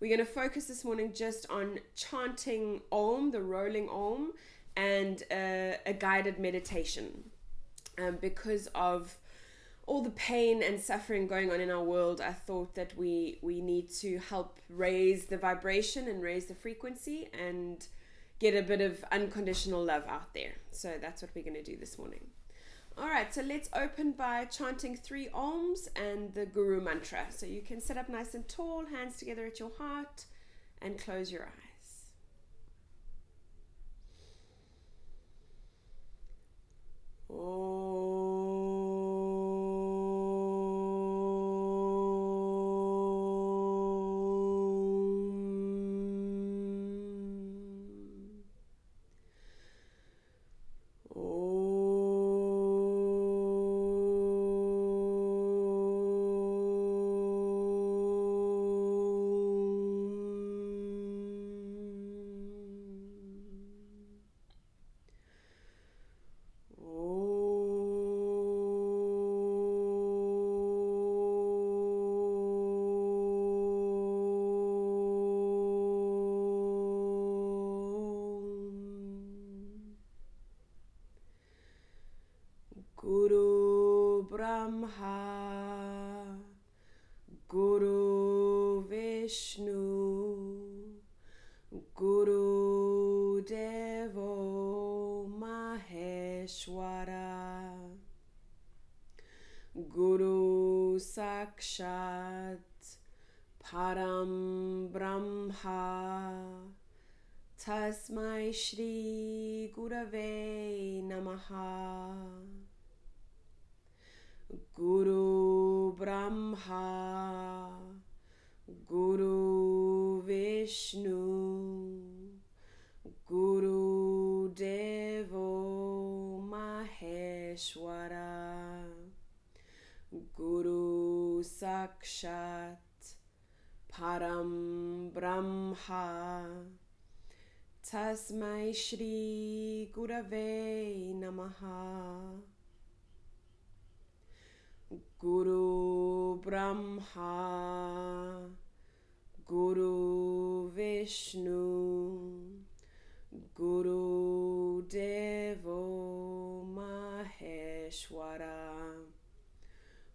We're going to focus this morning just on chanting Om, the rolling Om, and uh, a guided meditation. Um, because of all the pain and suffering going on in our world, I thought that we we need to help raise the vibration and raise the frequency and get a bit of unconditional love out there. So that's what we're going to do this morning. All right, so let's open by chanting three Oms and the Guru Mantra. So you can sit up nice and tall, hands together at your heart, and close your eyes. Oh. Shri Gurave Namaha. Guru Brahma. Guru Vishnu. Guru Devo Maheshwara. Guru Sakshat Param Brahma तस्मै श्रीगुरवे नमः। गुरुब्रह्मा गुरुविष्णु गुरुदेवो महेश्वर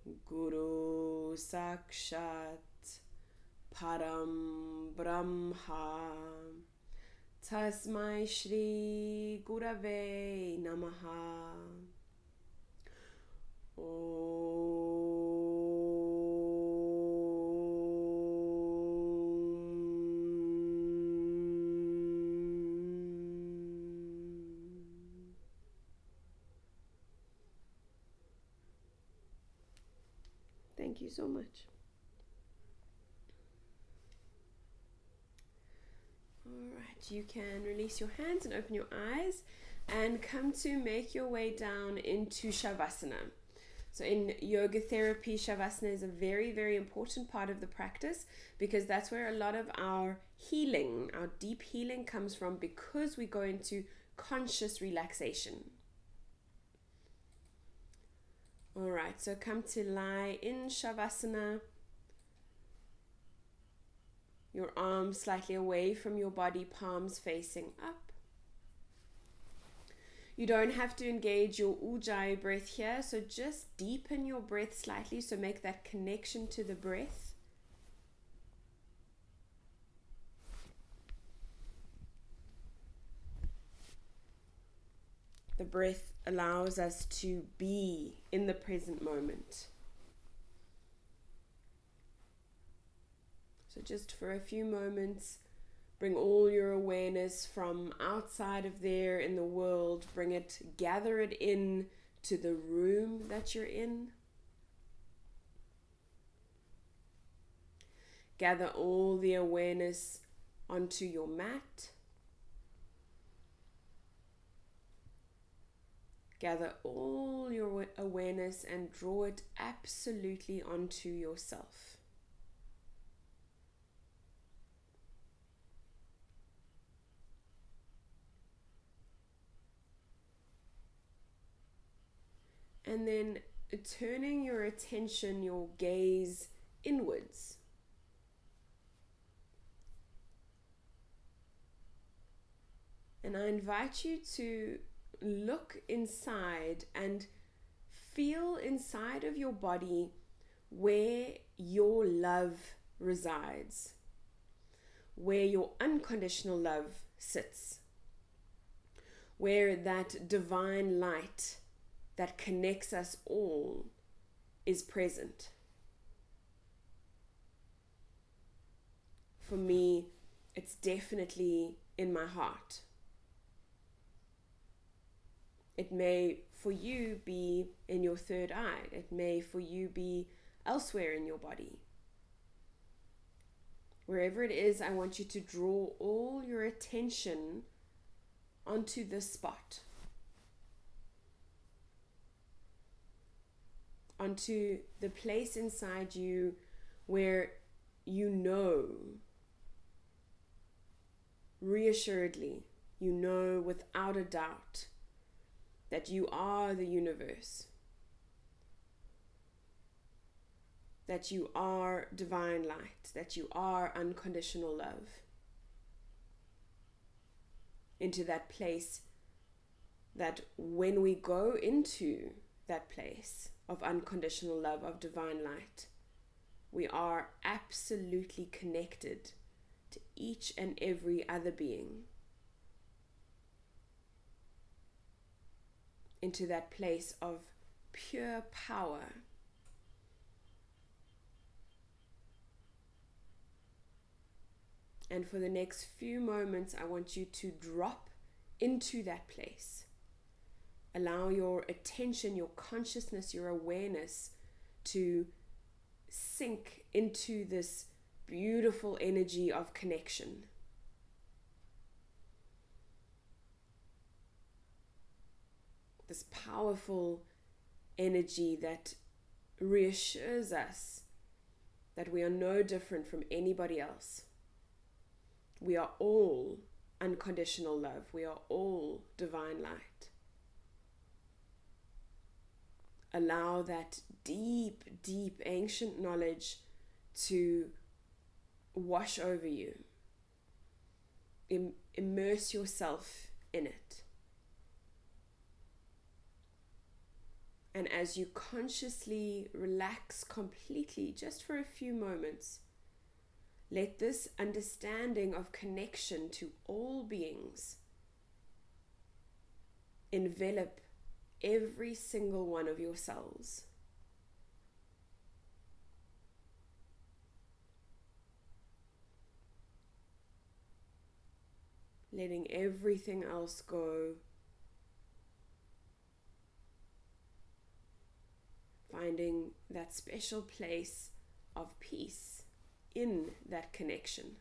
गुरु साक्षात् परं Brahma. Tasmai Shri Gurave Namaha. Thank you so much. You can release your hands and open your eyes and come to make your way down into Shavasana. So, in yoga therapy, Shavasana is a very, very important part of the practice because that's where a lot of our healing, our deep healing, comes from because we go into conscious relaxation. All right, so come to lie in Shavasana your arms slightly away from your body, palms facing up. You don't have to engage your ujjayi breath here, so just deepen your breath slightly, so make that connection to the breath. The breath allows us to be in the present moment. So, just for a few moments, bring all your awareness from outside of there in the world, bring it, gather it in to the room that you're in. Gather all the awareness onto your mat. Gather all your awareness and draw it absolutely onto yourself. and then turning your attention, your gaze inwards. And I invite you to look inside and feel inside of your body where your love resides, where your unconditional love sits, where that divine light that connects us all is present. For me, it's definitely in my heart. It may for you be in your third eye, it may for you be elsewhere in your body. Wherever it is, I want you to draw all your attention onto this spot. Onto the place inside you where you know, reassuredly, you know without a doubt that you are the universe, that you are divine light, that you are unconditional love. Into that place that when we go into that place of unconditional love, of divine light, we are absolutely connected to each and every other being. into that place of pure power. And for the next few moments, I want you to drop into that place. Allow your attention, your consciousness, your awareness to sink into this beautiful energy of connection. this powerful energy that reassures us that we are no different from anybody else. We are all unconditional love, we are all divine light. Allow that deep, deep ancient knowledge to wash over you. Im- immerse yourself in it. And as you consciously relax completely, just for a few moments, let this understanding of connection to all beings envelop every single one of your cells. Letting everything else go finding that special place of peace in that connection.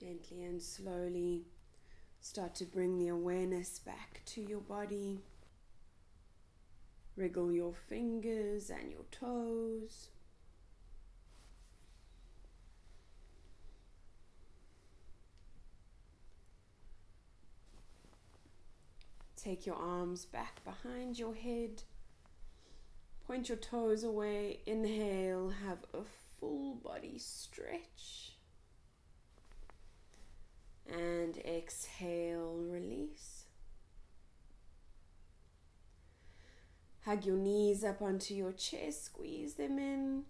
Gently and slowly start to bring the awareness back to your body. Wriggle your fingers and your toes. Take your arms back behind your head. Point your toes away. Inhale, have a full body stretch. And exhale, release. Hug your knees up onto your chest, squeeze them in.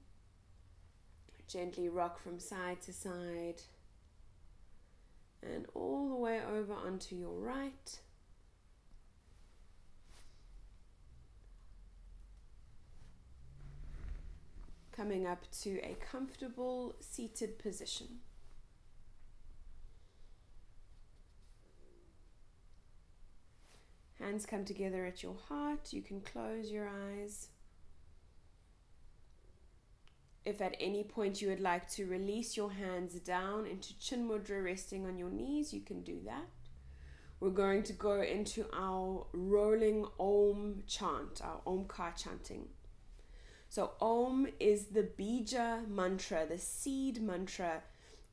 Gently rock from side to side. And all the way over onto your right. coming up to a comfortable seated position. Hands come together at your heart. You can close your eyes. If at any point you would like to release your hands down into Chin Mudra resting on your knees, you can do that. We're going to go into our rolling Om chant, our Omkar chanting. So, Om is the Bija mantra, the seed mantra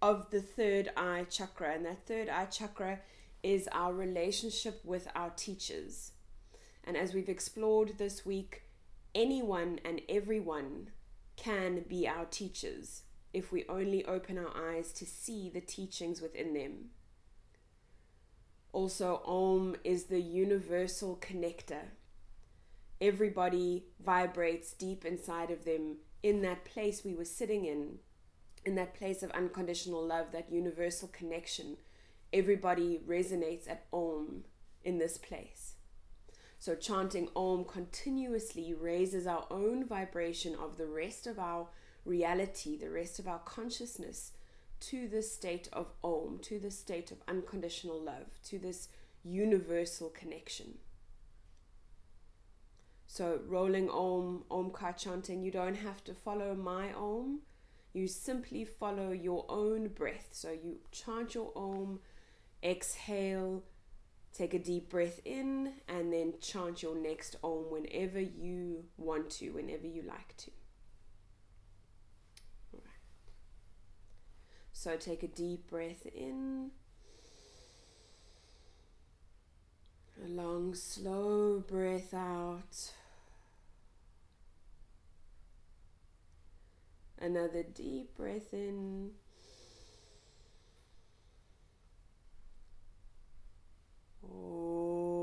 of the third eye chakra. And that third eye chakra is our relationship with our teachers. And as we've explored this week, anyone and everyone can be our teachers if we only open our eyes to see the teachings within them. Also, Om is the universal connector everybody vibrates deep inside of them in that place we were sitting in, in that place of unconditional love, that universal connection. Everybody resonates at Om in this place. So, chanting Om continuously raises our own vibration of the rest of our reality, the rest of our consciousness to the state of Om, to the state of unconditional love, to this universal connection. So rolling Om, OM Omkar chanting, you don't have to follow my Om. You simply follow your own breath. So you chant your Om, exhale, take a deep breath in, and then chant your next Om whenever you want to, whenever you like to. So take a deep breath in. A long, slow breath out. Another deep breath in. Oh.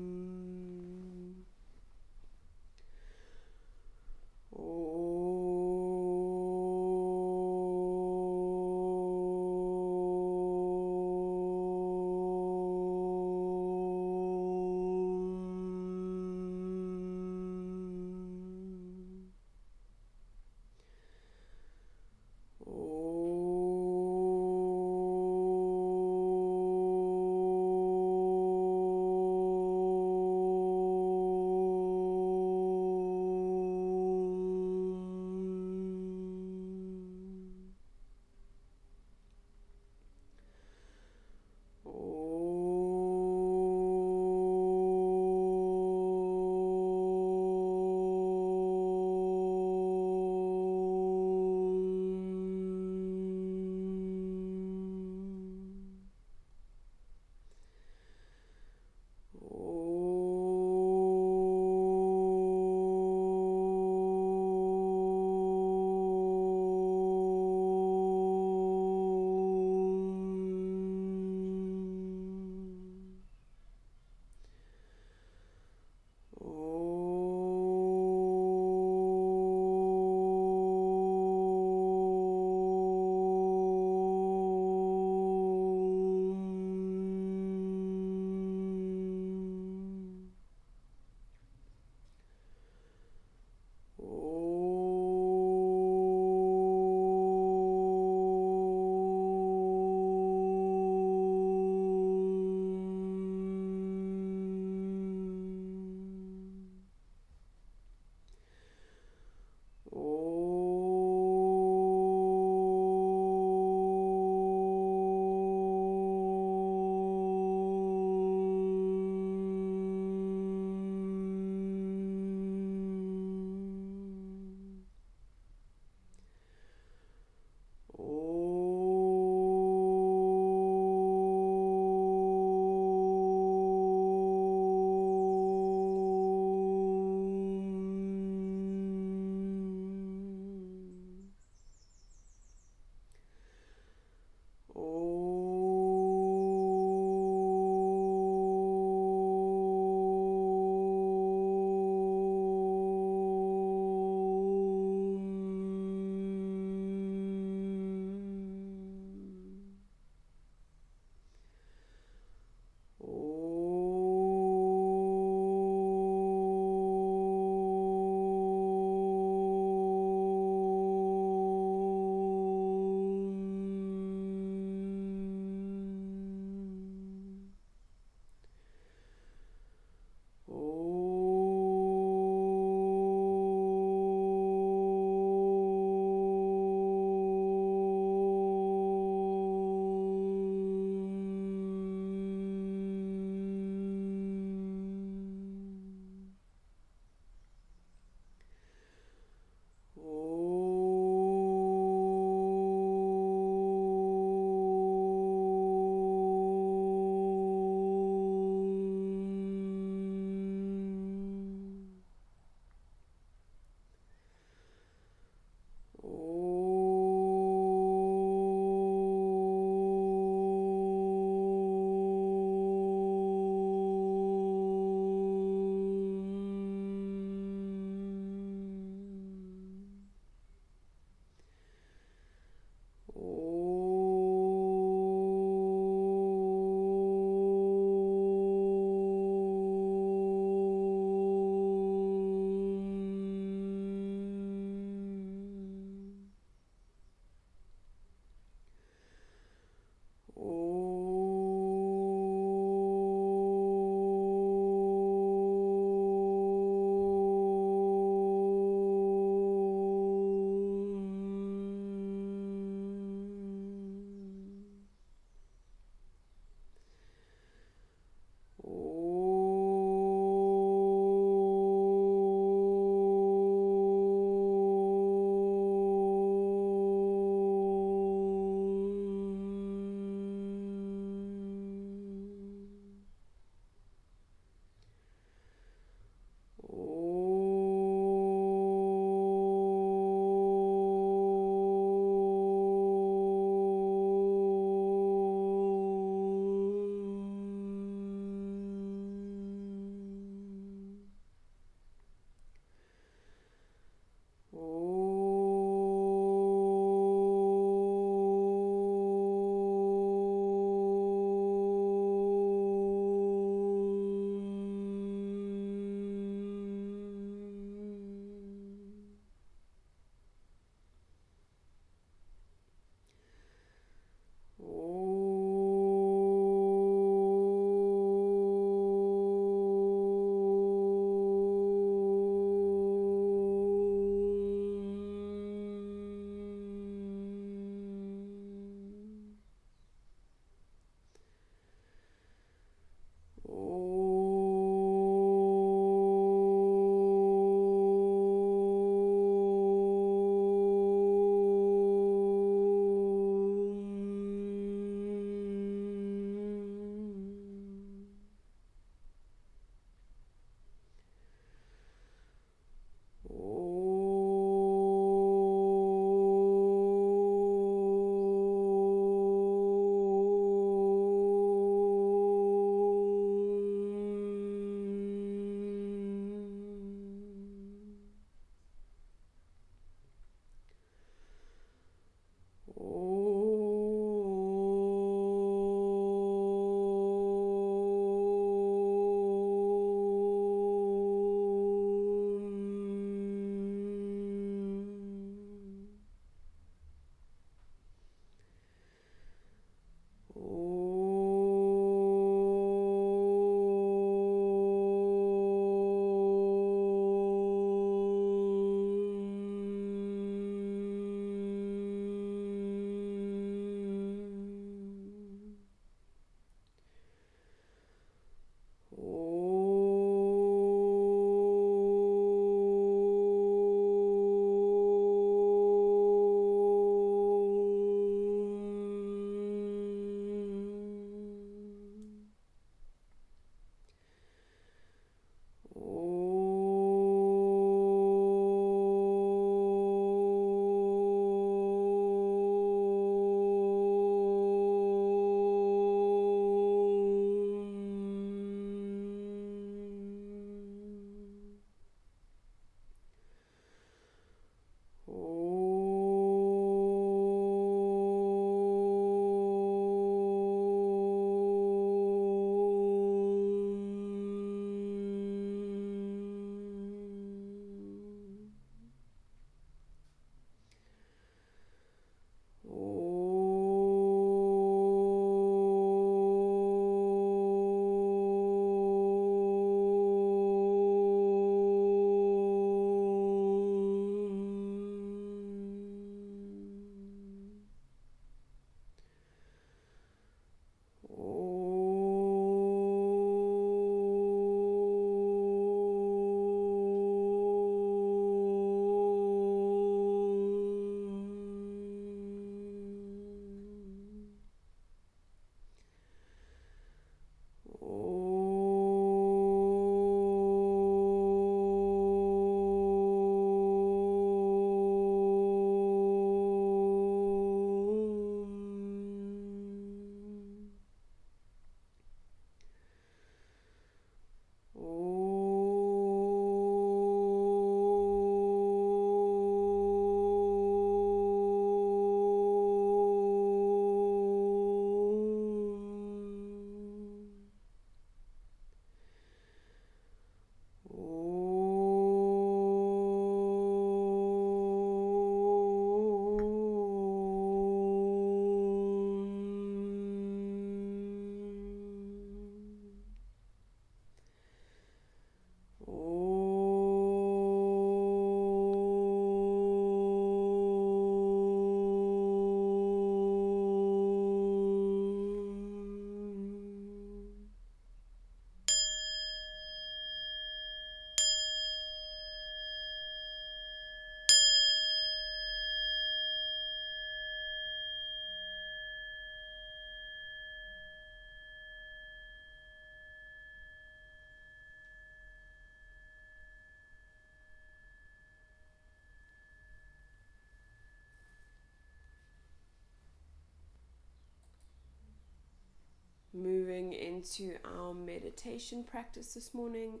Into our meditation practice this morning,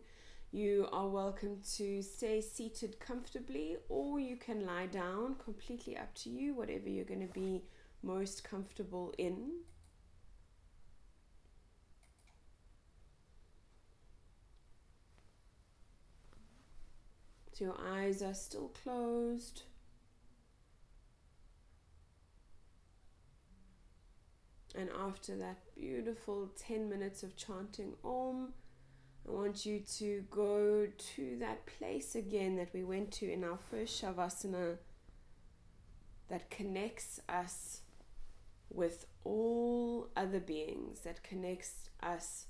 you are welcome to stay seated comfortably or you can lie down, completely up to you, whatever you're going to be most comfortable in. So your eyes are still closed. And after that beautiful 10 minutes of chanting Om, I want you to go to that place again that we went to in our first Shavasana that connects us with all other beings, that connects us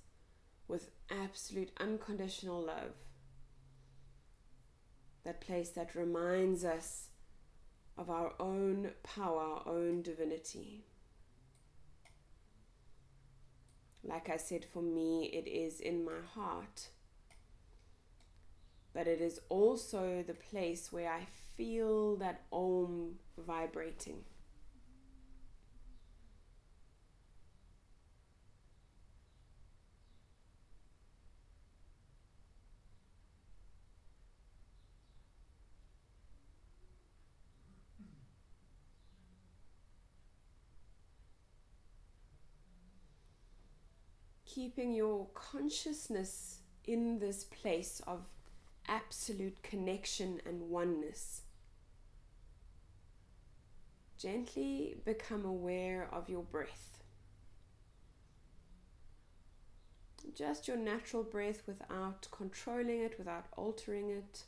with absolute unconditional love. That place that reminds us of our own power, our own divinity. Like I said, for me, it is in my heart. But it is also the place where I feel that Om vibrating. Keeping your consciousness in this place of absolute connection and oneness. Gently become aware of your breath. Just your natural breath without controlling it, without altering it.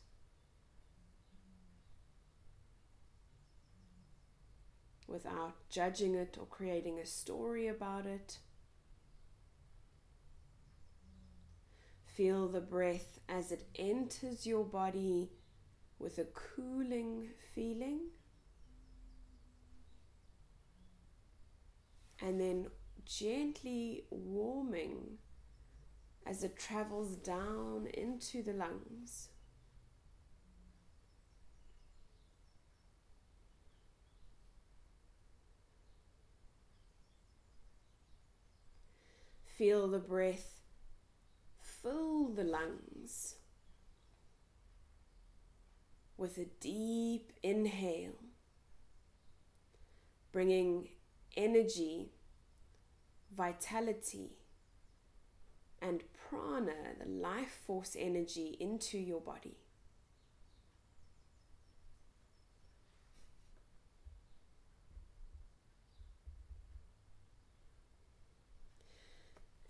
Without judging it or creating a story about it. Feel the breath as it enters your body with a cooling feeling. And then gently warming as it travels down into the lungs. Feel the breath fill the lungs with a deep inhale, bringing energy, vitality, and prana, the life force energy, into your body.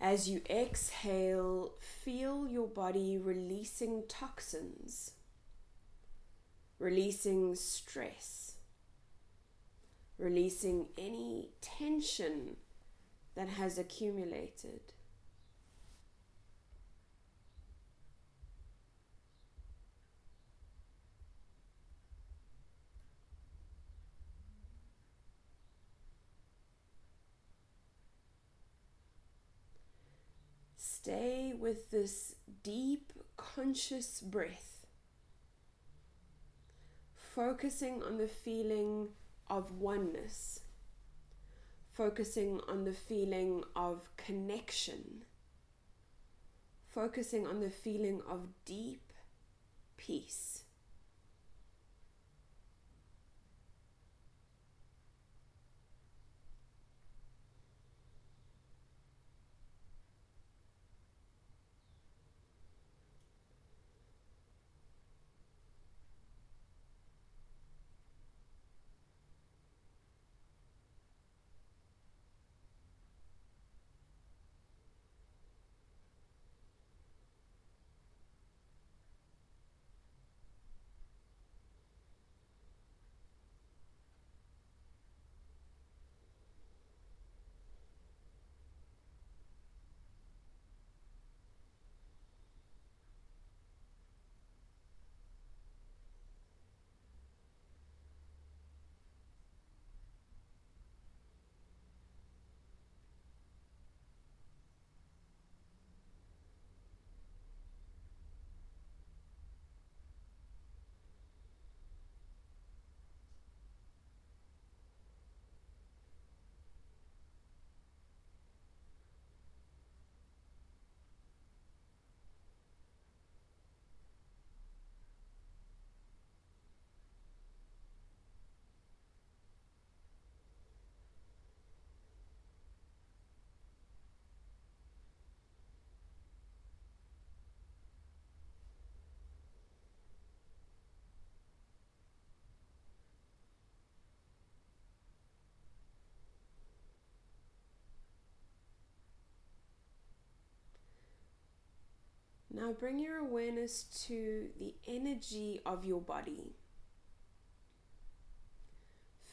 As you exhale, feel your body releasing toxins, releasing stress, releasing any tension that has accumulated. Stay with this deep conscious breath, focusing on the feeling of oneness, focusing on the feeling of connection, focusing on the feeling of deep peace. Now bring your awareness to the energy of your body.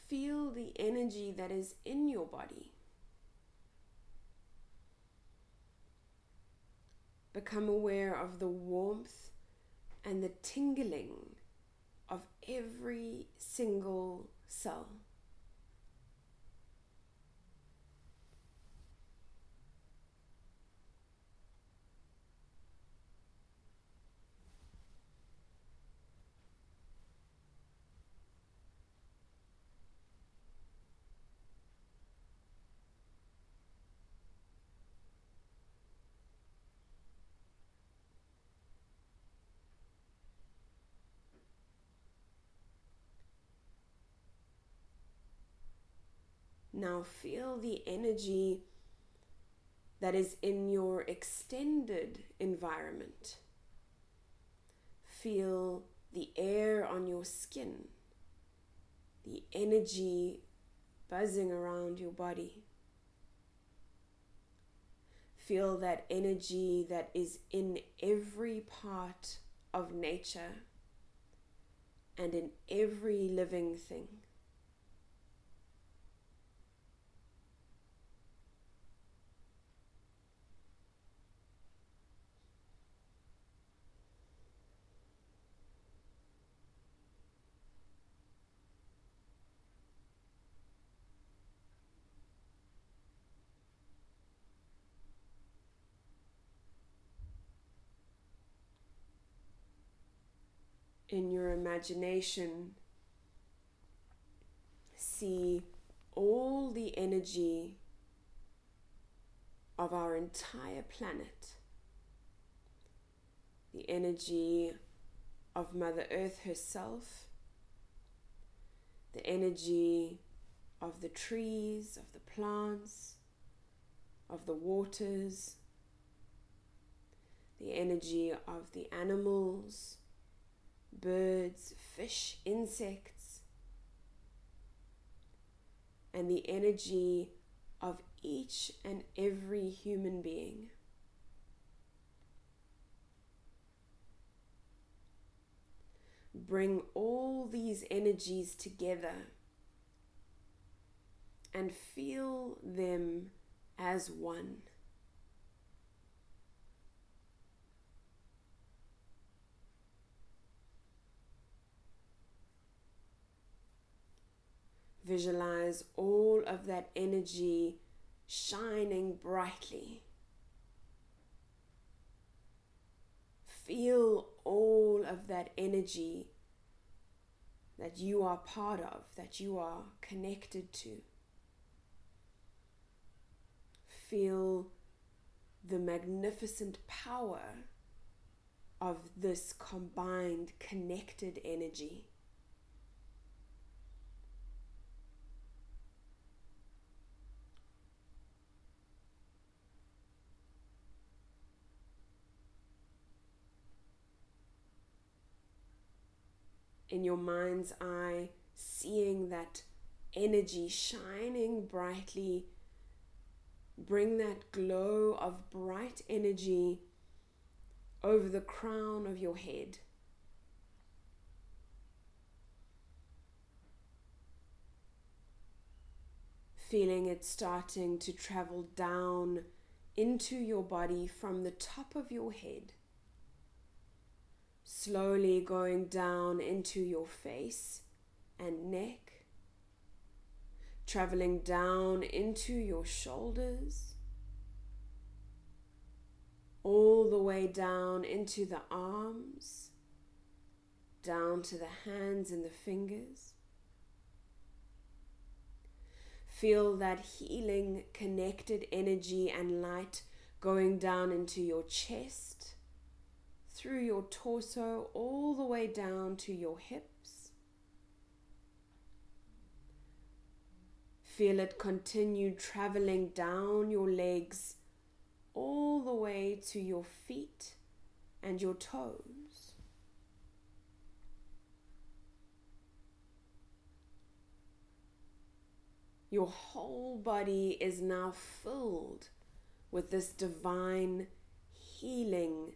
Feel the energy that is in your body. Become aware of the warmth and the tingling of every single cell. Now feel the energy that is in your extended environment. Feel the air on your skin, the energy buzzing around your body. Feel that energy that is in every part of nature and in every living thing. In your imagination, see all the energy of our entire planet, the energy of Mother Earth herself, the energy of the trees, of the plants, of the waters, the energy of the animals birds, fish, insects, and the energy of each and every human being. Bring all these energies together and feel them as one. Visualize all of that energy shining brightly. Feel all of that energy that you are part of, that you are connected to. Feel the magnificent power of this combined, connected energy. In your mind's eye, seeing that energy shining brightly. Bring that glow of bright energy over the crown of your head. Feeling it starting to travel down into your body from the top of your head slowly going down into your face and neck, traveling down into your shoulders, all the way down into the arms, down to the hands and the fingers. Feel that healing, connected energy and light going down into your chest through your torso all the way down to your hips. Feel it continue traveling down your legs all the way to your feet and your toes. Your whole body is now filled with this divine healing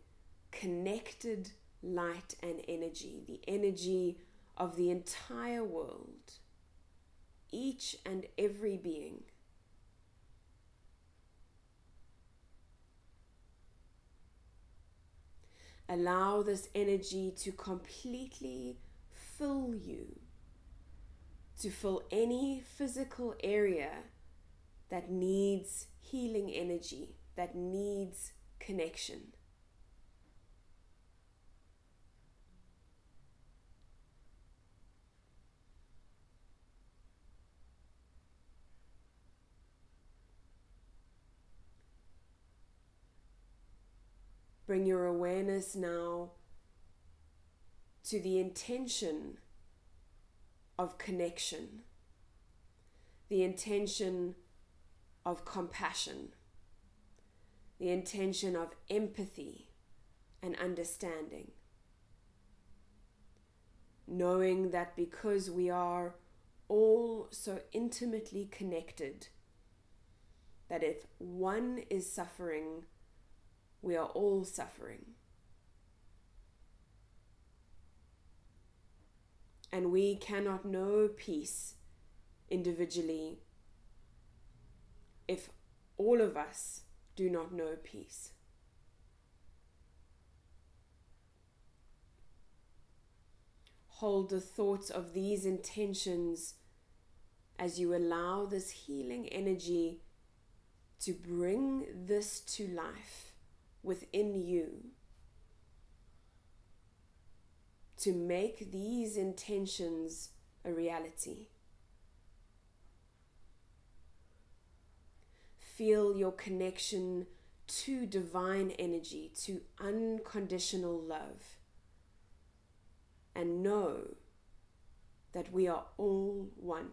connected light and energy, the energy of the entire world, each and every being. Allow this energy to completely fill you, to fill any physical area that needs healing energy, that needs connection. Bring your awareness now to the intention of connection, the intention of compassion, the intention of empathy and understanding. Knowing that because we are all so intimately connected, that if one is suffering, we are all suffering. And we cannot know peace individually if all of us do not know peace. Hold the thoughts of these intentions as you allow this healing energy to bring this to life within you to make these intentions a reality. Feel your connection to divine energy, to unconditional love, and know that we are all one.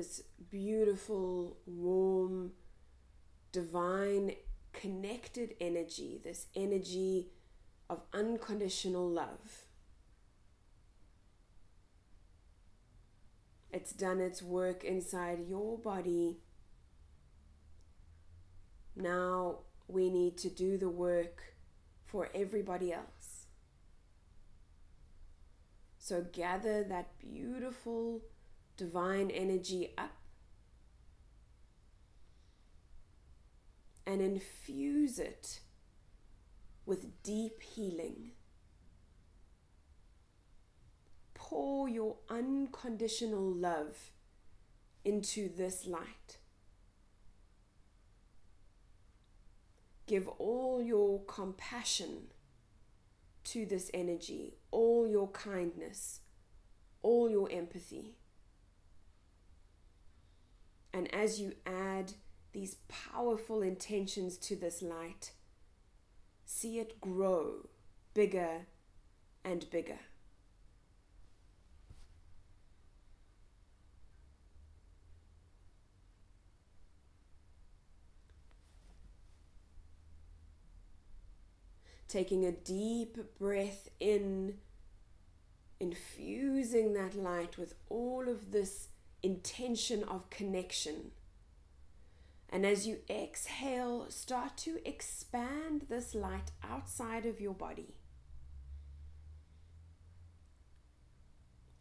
This beautiful, warm, divine, connected energy, this energy of unconditional love. It's done its work inside your body. Now we need to do the work for everybody else. So gather that beautiful divine energy up and infuse it with deep healing. Pour your unconditional love into this light. Give all your compassion to this energy, all your kindness, all your empathy. And as you add these powerful intentions to this light, see it grow bigger and bigger. Taking a deep breath in, infusing that light with all of this intention of connection. And as you exhale, start to expand this light outside of your body.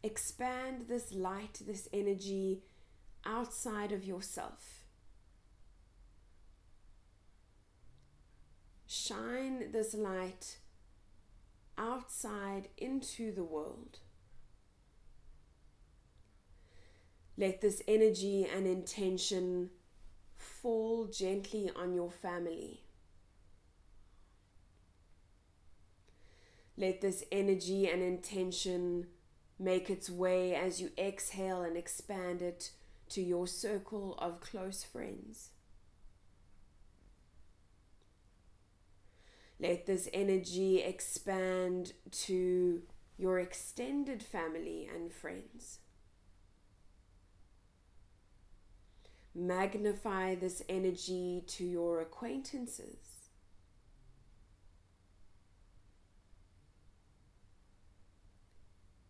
Expand this light, this energy outside of yourself. Shine this light outside into the world. Let this energy and intention fall gently on your family. Let this energy and intention make its way as you exhale and expand it to your circle of close friends. Let this energy expand to your extended family and friends. Magnify this energy to your acquaintances.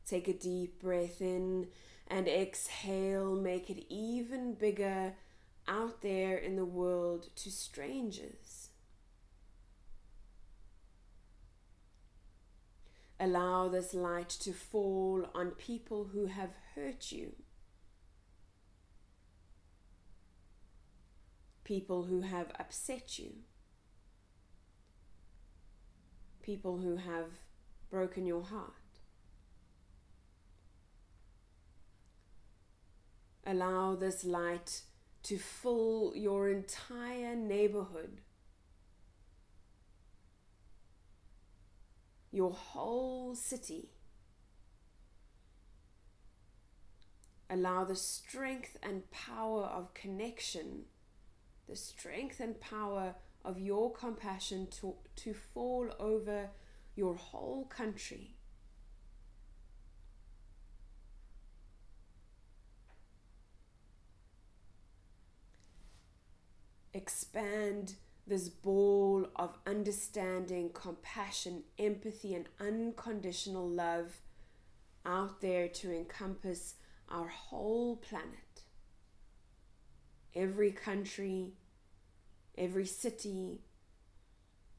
Take a deep breath in and exhale. Make it even bigger out there in the world to strangers. Allow this light to fall on people who have hurt you, people who have upset you, people who have broken your heart. Allow this light to fill your entire neighborhood your whole city. Allow the strength and power of connection, the strength and power of your compassion to, to fall over your whole country. Expand this ball of understanding, compassion, empathy, and unconditional love out there to encompass our whole planet. Every country, every city,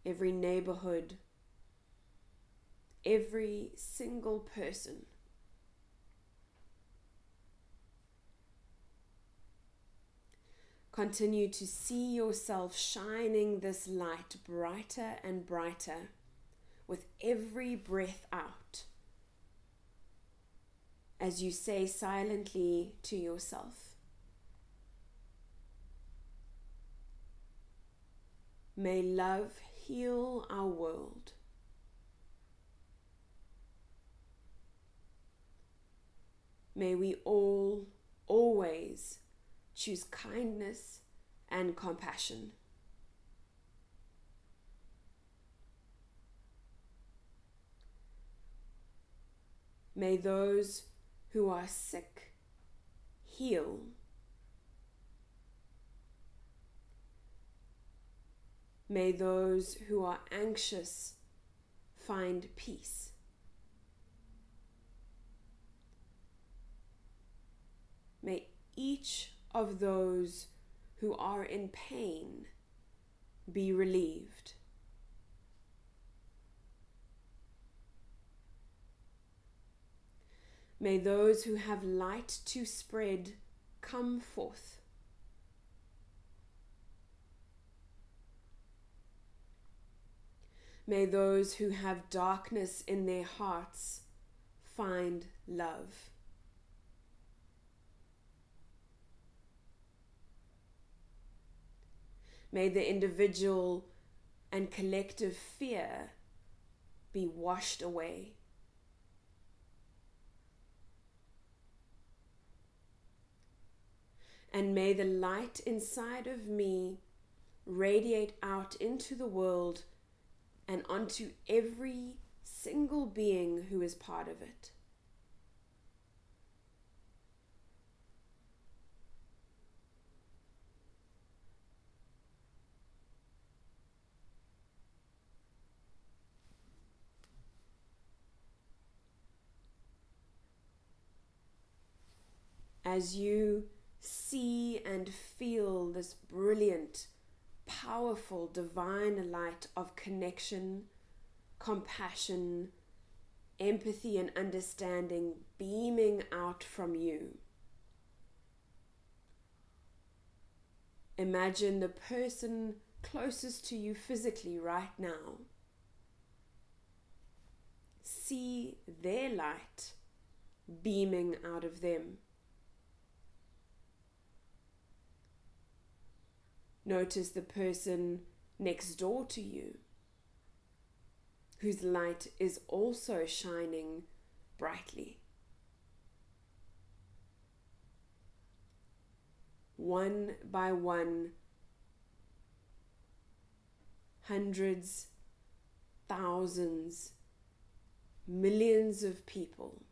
every neighborhood, every single person. Continue to see yourself shining this light brighter and brighter with every breath out as you say silently to yourself, May love heal our world. May we all always choose kindness and compassion. May those who are sick heal. May those who are anxious find peace. May each of those who are in pain be relieved. May those who have light to spread come forth. May those who have darkness in their hearts find love. May the individual and collective fear be washed away. And may the light inside of me radiate out into the world and onto every single being who is part of it. as you see and feel this brilliant, powerful, divine light of connection, compassion, empathy, and understanding beaming out from you. Imagine the person closest to you physically right now. See their light beaming out of them. Notice the person next door to you whose light is also shining brightly. One by one, hundreds, thousands, millions of people.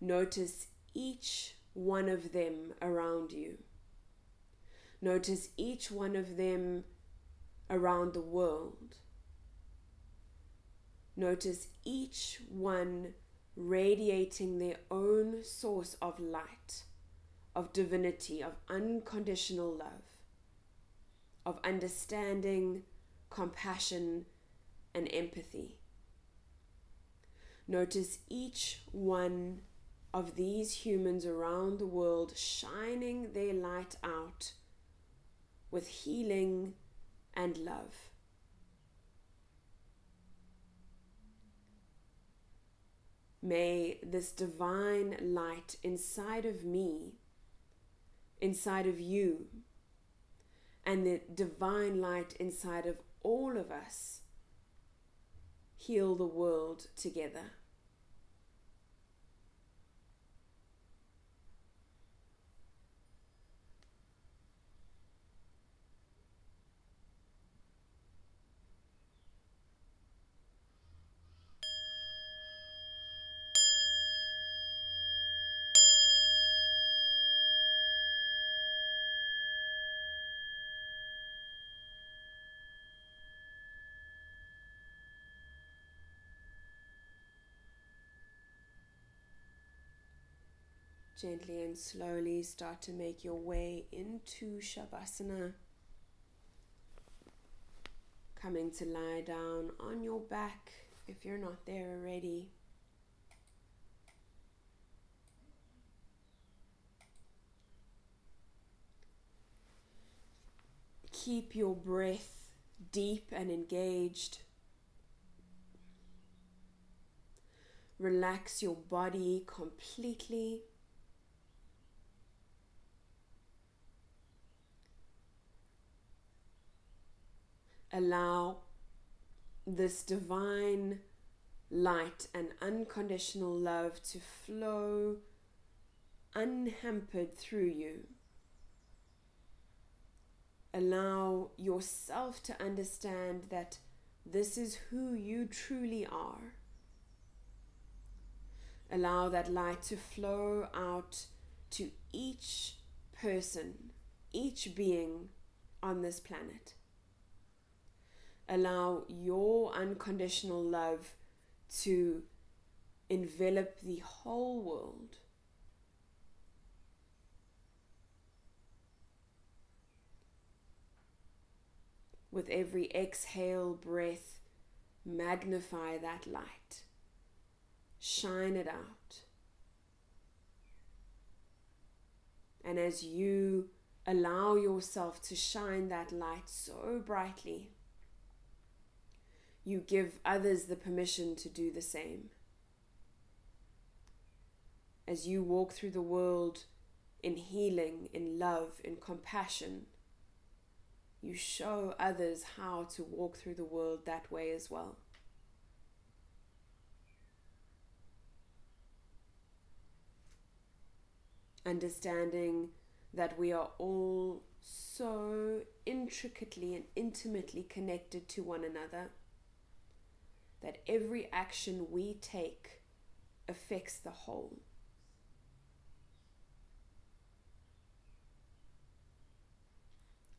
Notice each one of them around you. Notice each one of them around the world. Notice each one radiating their own source of light, of divinity, of unconditional love, of understanding, compassion, and empathy. Notice each one of these humans around the world shining their light out with healing and love. May this divine light inside of me, inside of you, and the divine light inside of all of us heal the world together. Gently and slowly start to make your way into Shavasana. Coming to lie down on your back if you're not there already. Keep your breath deep and engaged. Relax your body completely. Allow this divine light and unconditional love to flow unhampered through you. Allow yourself to understand that this is who you truly are. Allow that light to flow out to each person, each being on this planet allow your unconditional love to envelop the whole world. With every exhale breath, magnify that light, shine it out. And as you allow yourself to shine that light so brightly, you give others the permission to do the same. As you walk through the world in healing, in love, in compassion, you show others how to walk through the world that way as well. Understanding that we are all so intricately and intimately connected to one another that every action we take affects the whole.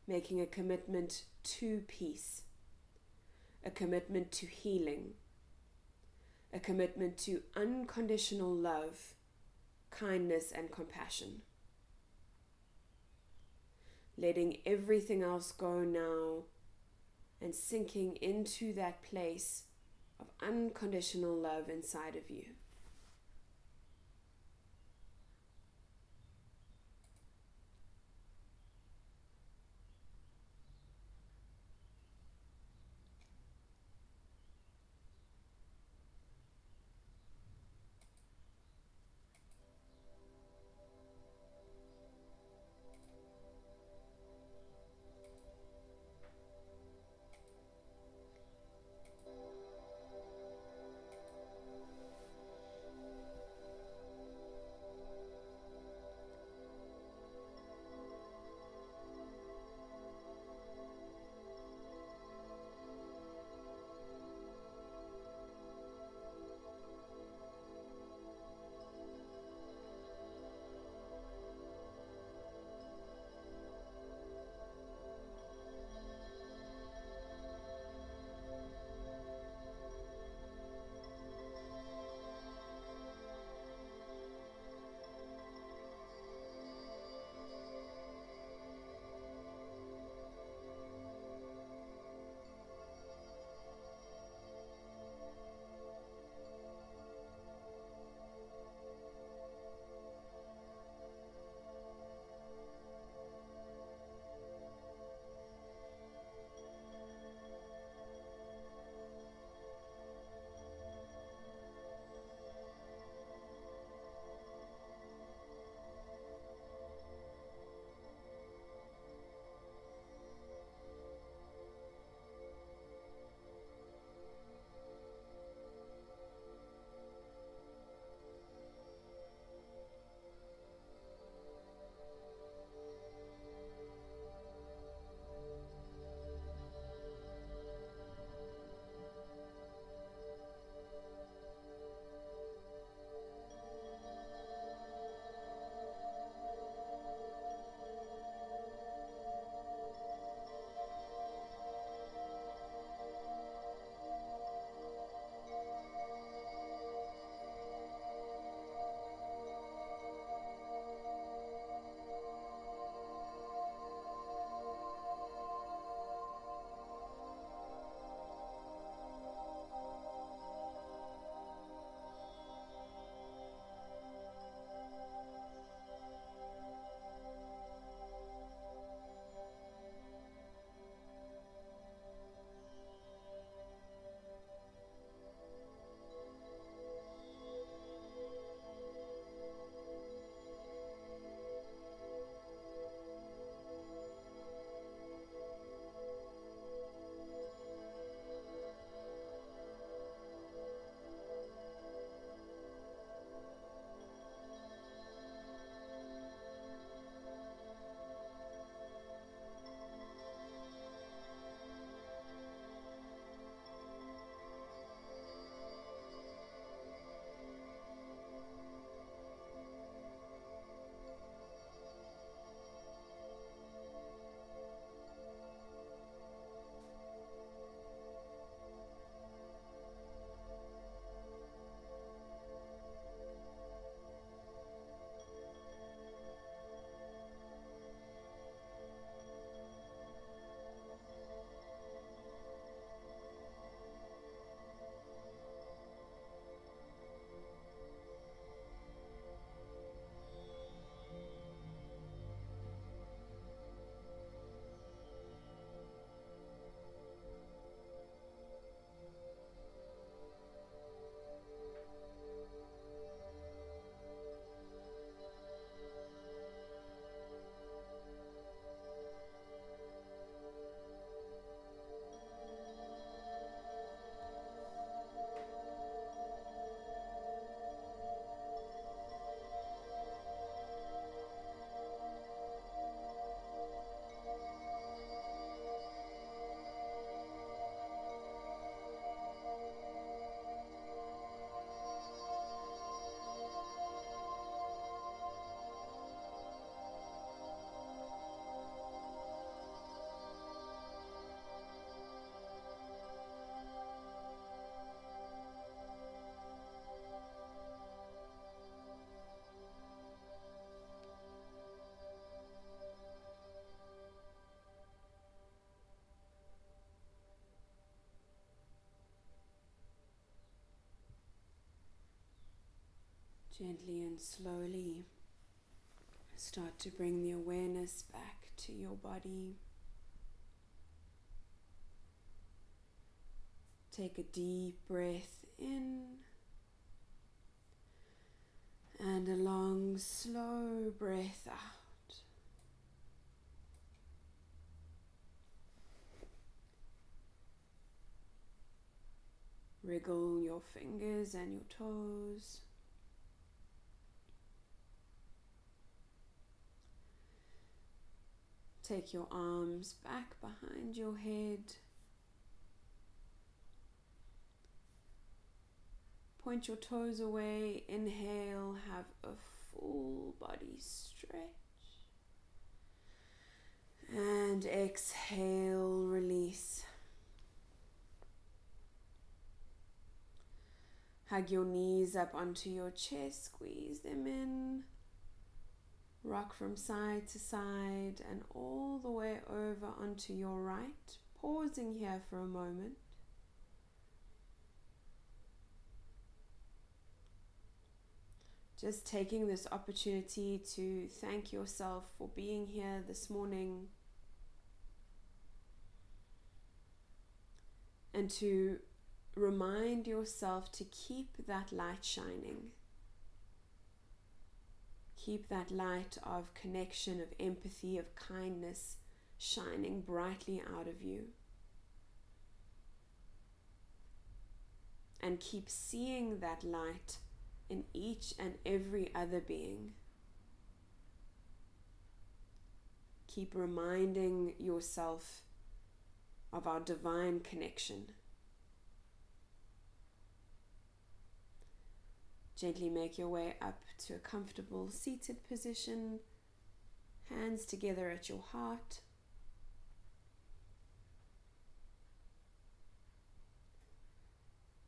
Making a commitment to peace, a commitment to healing, a commitment to unconditional love, kindness, and compassion. Letting everything else go now and sinking into that place of unconditional love inside of you. Gently and slowly start to bring the awareness back to your body. Take a deep breath in and a long, slow breath out. Wriggle your fingers and your toes. Take your arms back behind your head. Point your toes away. Inhale, have a full body stretch. And exhale, release. Hug your knees up onto your chest, squeeze them in. Rock from side to side and all the way over onto your right. Pausing here for a moment. Just taking this opportunity to thank yourself for being here this morning and to remind yourself to keep that light shining. Keep that light of connection, of empathy, of kindness shining brightly out of you. And keep seeing that light in each and every other being. Keep reminding yourself of our divine connection. Gently make your way up to a comfortable seated position, hands together at your heart.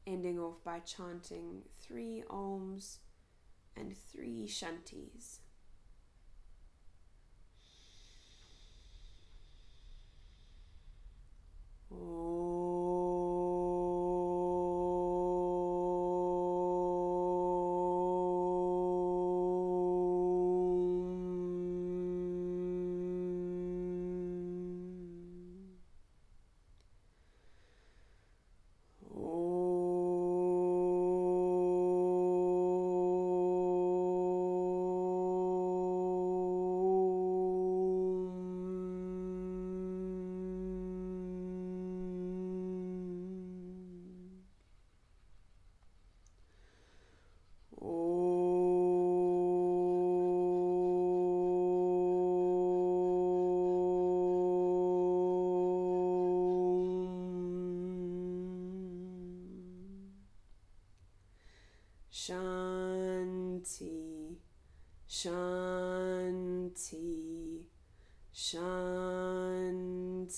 Ending off by chanting three Oms and three shanties. Shanti,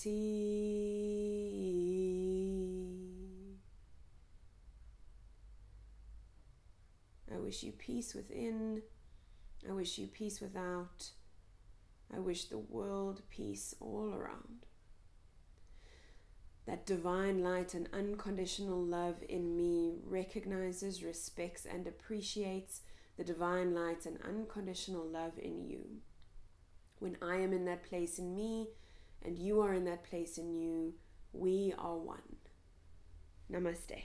Shanti. I wish you peace within. I wish you peace without. I wish the world peace all around. That divine light and unconditional love in me recognizes, respects, and appreciates the divine light and unconditional love in you. When I am in that place in me and you are in that place in you, we are one. Namaste.